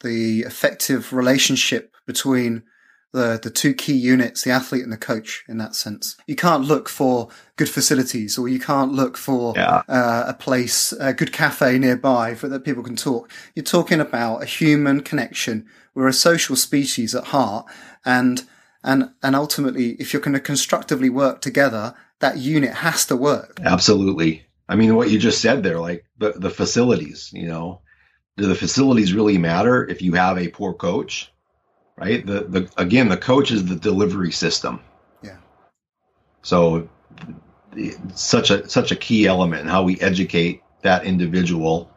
the effective relationship between the the two key units, the athlete and the coach, in that sense. You can't look for good facilities, or you can't look for yeah. uh, a place, a good cafe nearby for that people can talk. You're talking about a human connection. We're a social species at heart, and and and ultimately, if you're going to constructively work together, that unit has to work. Absolutely. I mean, what you just said there, like the the facilities, you know, do the facilities really matter if you have a poor coach? Right? The the again, the coach is the delivery system. Yeah. So such a such a key element in how we educate that individual,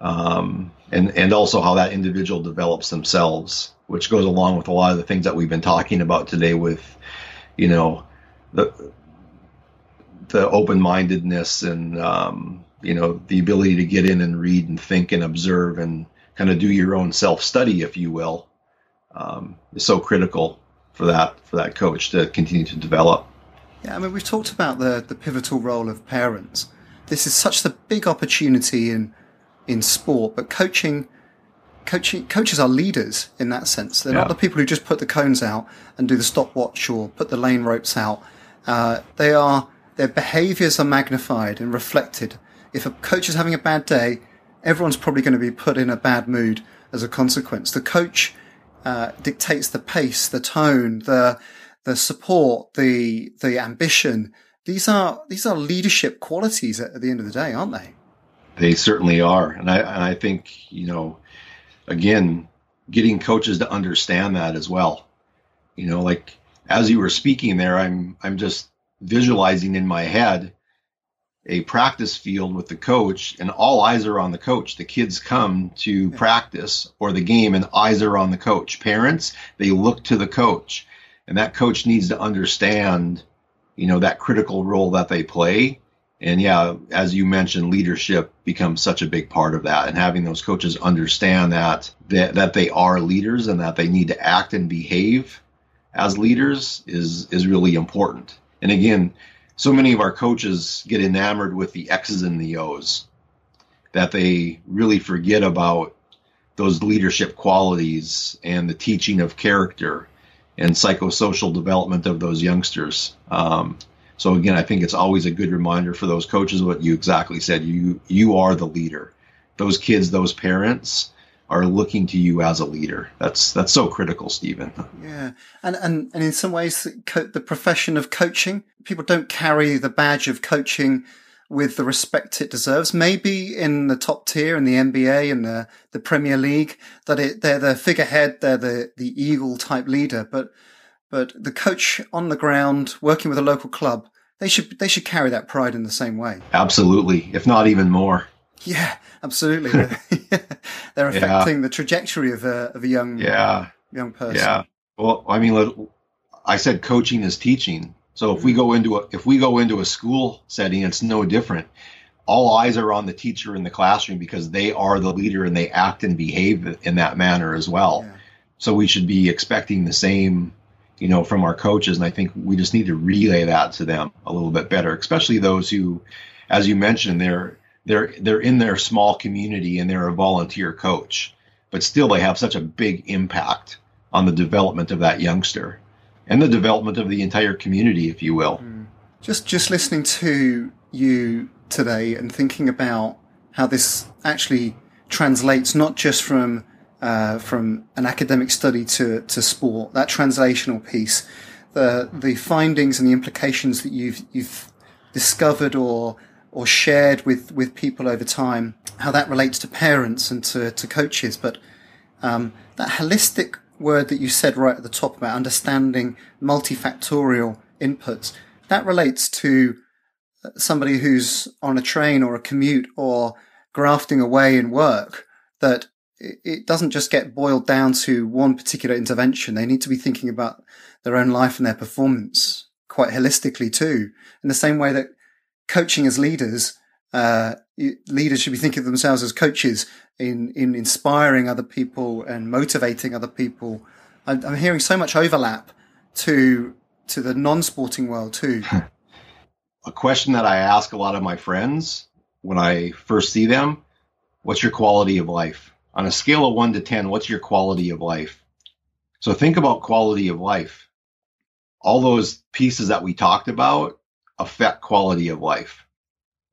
um, and and also how that individual develops themselves, which goes along with a lot of the things that we've been talking about today with, you know, the the open mindedness and um, you know the ability to get in and read and think and observe and kind of do your own self study, if you will um, is so critical for that for that coach to continue to develop. Yeah, I mean we've talked about the the pivotal role of parents. This is such the big opportunity in in sport, but coaching coaching coaches are leaders in that sense. They're yeah. not the people who just put the cones out and do the stopwatch or put the lane ropes out. Uh, they are their behaviours are magnified and reflected. If a coach is having a bad day, everyone's probably going to be put in a bad mood as a consequence. The coach uh, dictates the pace, the tone, the the support, the the ambition. These are these are leadership qualities at, at the end of the day, aren't they? They certainly are, and I and I think you know, again, getting coaches to understand that as well. You know, like as you were speaking there, I'm I'm just visualizing in my head a practice field with the coach and all eyes are on the coach. The kids come to practice or the game and eyes are on the coach. Parents, they look to the coach and that coach needs to understand, you know, that critical role that they play and yeah, as you mentioned, leadership becomes such a big part of that, and having those coaches understand that that, that they are leaders and that they need to act and behave as leaders is is really important. And again, so many of our coaches get enamored with the X's and the O's that they really forget about those leadership qualities and the teaching of character and psychosocial development of those youngsters. Um, so again, I think it's always a good reminder for those coaches what you exactly said. You you are the leader. Those kids, those parents are looking to you as a leader. That's that's so critical, Stephen. Yeah, and and and in some ways, the profession of coaching, people don't carry the badge of coaching with the respect it deserves. Maybe in the top tier in the NBA and the the Premier League, that it they're the figurehead, they're the the eagle type leader, but but the coach on the ground working with a local club, they should they should carry that pride in the same way. Absolutely, if not even more. Yeah, absolutely. They're affecting yeah. the trajectory of a of a young yeah young person. Yeah. Well, I mean, I said coaching is teaching. So if we mm. go into a if we go into a school setting, it's no different. All eyes are on the teacher in the classroom because they are the leader and they act and behave in that manner as well. Yeah. So we should be expecting the same you know, from our coaches. And I think we just need to relay that to them a little bit better, especially those who, as you mentioned, they're they're they're in their small community and they're a volunteer coach, but still they have such a big impact on the development of that youngster and the development of the entire community, if you will. Hmm. Just just listening to you today and thinking about how this actually translates not just from uh, from an academic study to, to sport, that translational piece, the the findings and the implications that you've you've discovered or or shared with, with people over time, how that relates to parents and to, to coaches. But um, that holistic word that you said right at the top about understanding multifactorial inputs, that relates to somebody who's on a train or a commute or grafting away in work that it doesn't just get boiled down to one particular intervention. They need to be thinking about their own life and their performance quite holistically too. In the same way that coaching as leaders, uh, leaders should be thinking of themselves as coaches in, in inspiring other people and motivating other people. I'm, I'm hearing so much overlap to, to the non-sporting world too. a question that I ask a lot of my friends when I first see them, what's your quality of life? on a scale of one to 10, what's your quality of life? So think about quality of life. All those pieces that we talked about affect quality of life,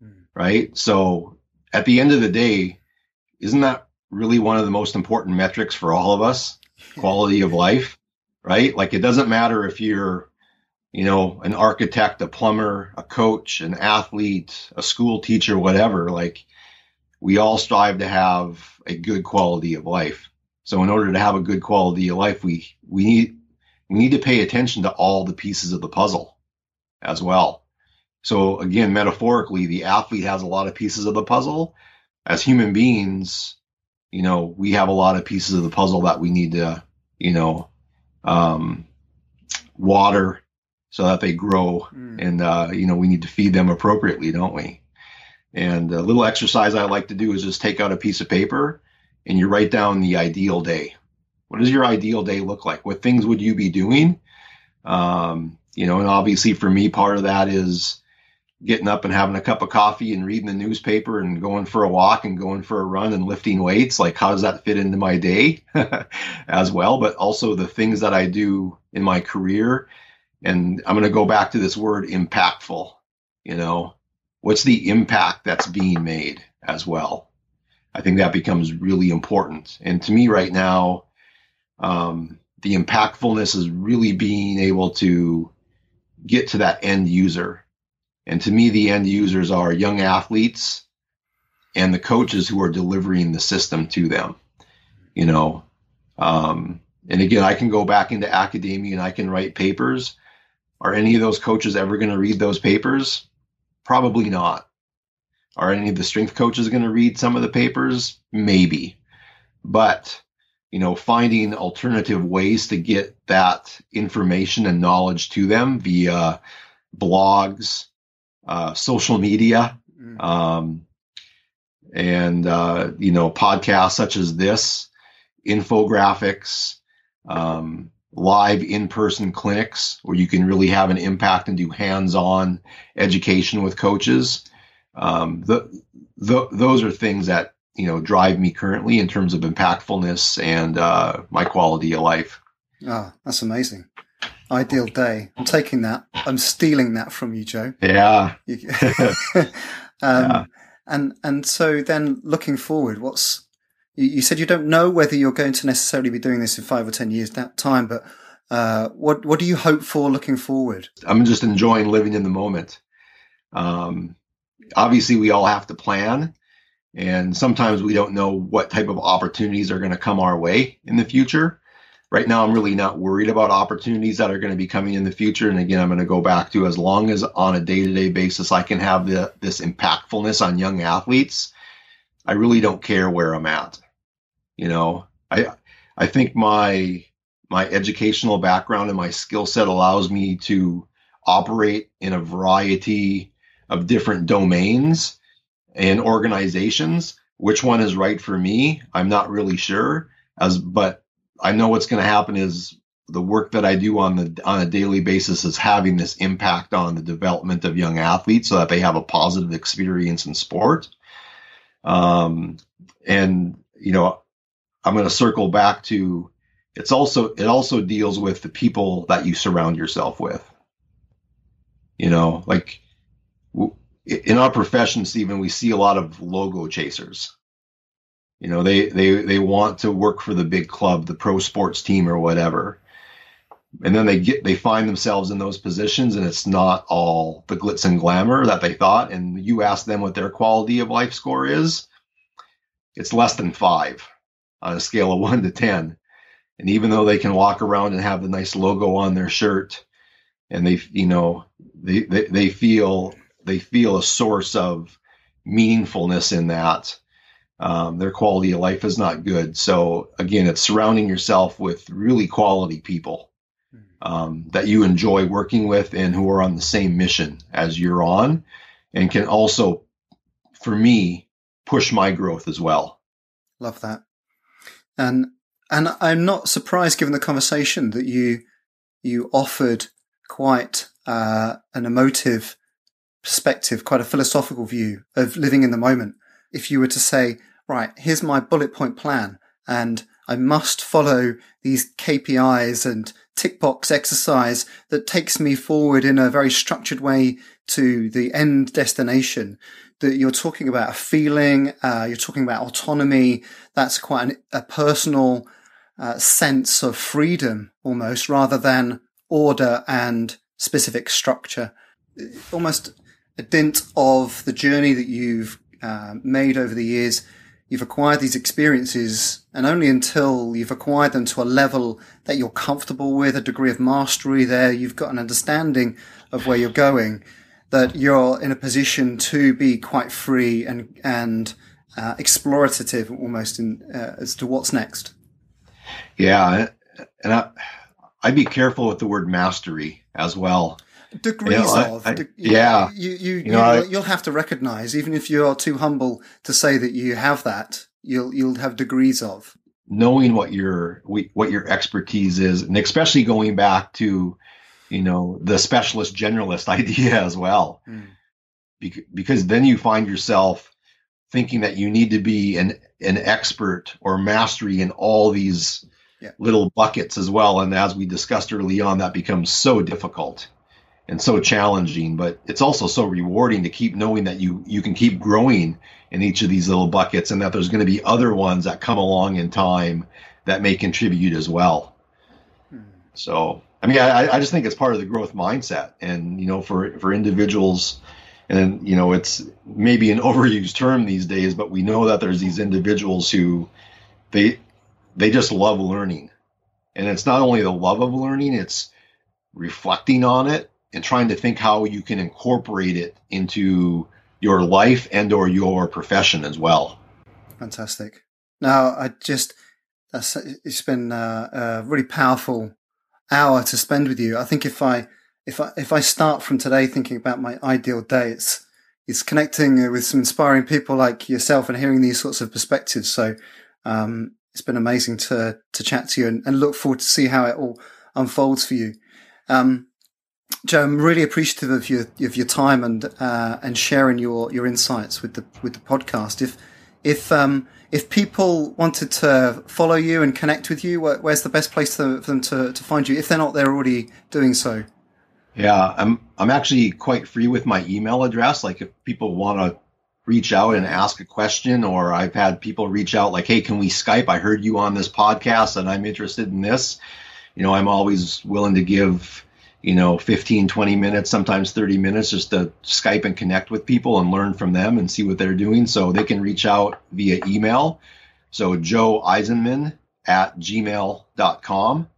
mm. right? So at the end of the day, isn't that really one of the most important metrics for all of us? Quality of life, right? Like it doesn't matter if you're, you know, an architect, a plumber, a coach, an athlete, a school teacher, whatever. Like we all strive to have a good quality of life. So in order to have a good quality of life, we we need we need to pay attention to all the pieces of the puzzle as well. So again, metaphorically, the athlete has a lot of pieces of the puzzle. As human beings, you know, we have a lot of pieces of the puzzle that we need to, you know, um, water so that they grow, mm. and uh, you know, we need to feed them appropriately, don't we? And a little exercise I like to do is just take out a piece of paper and you write down the ideal day. What does your ideal day look like? What things would you be doing? Um, you know, and obviously for me, part of that is getting up and having a cup of coffee and reading the newspaper and going for a walk and going for a run and lifting weights. Like, how does that fit into my day as well? But also the things that I do in my career. And I'm going to go back to this word impactful. You know, what's the impact that's being made as well? I think that becomes really important. And to me, right now, um, the impactfulness is really being able to get to that end user. And to me, the end users are young athletes and the coaches who are delivering the system to them. You know, um, and again, I can go back into academia and I can write papers. Are any of those coaches ever going to read those papers? Probably not. Are any of the strength coaches going to read some of the papers? Maybe. But, you know, finding alternative ways to get that information and knowledge to them via blogs, uh, social media, mm. um, and uh, you know podcasts such as this, infographics, um, live in-person clinics where you can really have an impact and do hands-on education with coaches. Um, the, the, those are things that you know drive me currently in terms of impactfulness and uh, my quality of life. Ah, oh, that's amazing. Ideal day. I'm taking that. I'm stealing that from you, Joe. Yeah. um, yeah. And and so then looking forward, what's you, said you don't know whether you're going to necessarily be doing this in five or ten years that time, but uh, what what do you hope for looking forward? I'm just enjoying living in the moment. Um, obviously, we all have to plan, and sometimes we don't know what type of opportunities are going to come our way in the future right now I'm really not worried about opportunities that are going to be coming in the future. And again, I'm going to go back to as long as on a day to day basis I can have the, this impactfulness on young athletes, I really don't care where I'm at. You know, I I think my my educational background and my skill set allows me to operate in a variety of different domains and organizations. Which one is right for me? I'm not really sure. As but I know what's going to happen is the work that I do on the on a daily basis is having this impact on the development of young athletes so that they have a positive experience in sport. Um, and you know, I'm going to circle back to it's also it also deals with the people that you surround yourself with. You know, like in our profession, Stephen, we see a lot of logo chasers. You know, they they they want to work for the big club, the pro sports team or whatever. And then they get they find themselves in those positions and it's not all the glitz and glamour that they thought. And you ask them what their quality of life score is, it's less than five on a scale of one to ten. And even though they can walk around and have the nice logo on their shirt, and they you know they they, they feel they feel a source of meaningfulness in that um, their quality of life is not good. So again, it's surrounding yourself with really quality people um, that you enjoy working with and who are on the same mission as you're on, and can also, for me, push my growth as well. Love that, and and I'm not surprised given the conversation that you you offered quite uh, an emotive perspective, quite a philosophical view of living in the moment if you were to say, right, here's my bullet point plan and I must follow these KPIs and tick box exercise that takes me forward in a very structured way to the end destination. That you're talking about a feeling, uh, you're talking about autonomy. That's quite an, a personal uh, sense of freedom almost rather than order and specific structure. Almost a dint of the journey that you've uh, made over the years, you've acquired these experiences, and only until you've acquired them to a level that you're comfortable with, a degree of mastery there, you've got an understanding of where you're going, that you're in a position to be quite free and and uh, explorative almost in uh, as to what's next. Yeah, and I, I'd be careful with the word mastery as well degrees you know, of. I, I, yeah. You, you, you, know, you'll have to recognize, even if you are too humble to say that you have that, you'll, you'll have degrees of. Knowing what your, what your expertise is, and especially going back to, you know, the specialist generalist idea as well. Mm. because then you find yourself thinking that you need to be an, an expert or mastery in all these yeah. little buckets as well. And as we discussed early on, that becomes so difficult and so challenging, but it's also so rewarding to keep knowing that you you can keep growing in each of these little buckets and that there's going to be other ones that come along in time that may contribute as well. Hmm. So, I mean, I, I just think it's part of the growth mindset, and you know, for for individuals, and you know, it's maybe an overused term these days, but we know that there's these individuals who they they just love learning, and it's not only the love of learning, it's reflecting on it and trying to think how you can incorporate it into your life and or your profession as well. Fantastic. Now, I just it's been a really powerful hour to spend with you. I think if I if I if I start from today thinking about my ideal day, it's it's connecting with some inspiring people like yourself and hearing these sorts of perspectives. So um, it's been amazing to to chat to you and, and, look forward to see how it all unfolds for you. Um, Joe, I'm really appreciative of your of your time and uh, and sharing your your insights with the with the podcast. If if um, if people wanted to follow you and connect with you, where's the best place for them to, to find you? If they're not, they're already doing so. Yeah, I'm I'm actually quite free with my email address. Like if people want to reach out and ask a question, or I've had people reach out like, "Hey, can we Skype? I heard you on this podcast, and I'm interested in this." You know, I'm always willing to give you know 15 20 minutes sometimes 30 minutes just to skype and connect with people and learn from them and see what they're doing. So they can reach out via email. So joe eisenmann at gmail.com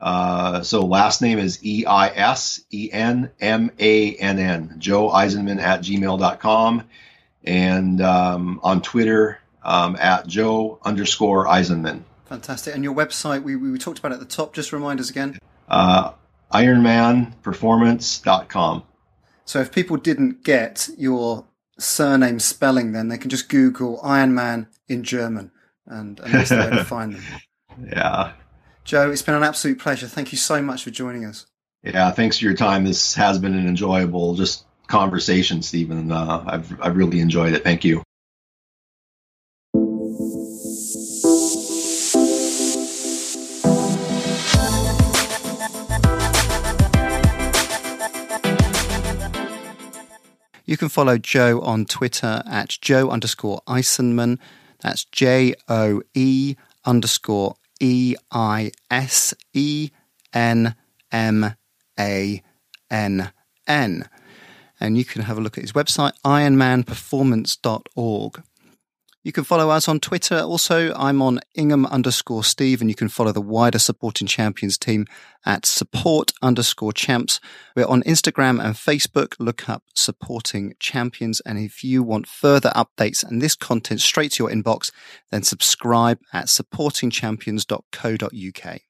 uh, so last name is e-i-s-e-n-m-a-n-n joe eisenmann at gmail.com and um, on twitter um, at joe underscore eisenmann. Fantastic. And your website we, we talked about at the top. Just remind us again. Uh, ironmanperformance.com. So if people didn't get your surname spelling, then they can just Google Ironman in German and, and that's the way to find them. Yeah. Joe, it's been an absolute pleasure. Thank you so much for joining us. Yeah, thanks for your time. This has been an enjoyable just conversation, Stephen. Uh, I've I've really enjoyed it. Thank you. You can follow Joe on Twitter at Joe underscore Eisenmann. That's J O E underscore E I S E N M A N N. And you can have a look at his website, ironmanperformance.org. You can follow us on Twitter. Also, I'm on Ingham underscore Steve, and you can follow the wider supporting champions team at support underscore champs. We're on Instagram and Facebook. Look up supporting champions. And if you want further updates and this content straight to your inbox, then subscribe at supportingchampions.co.uk.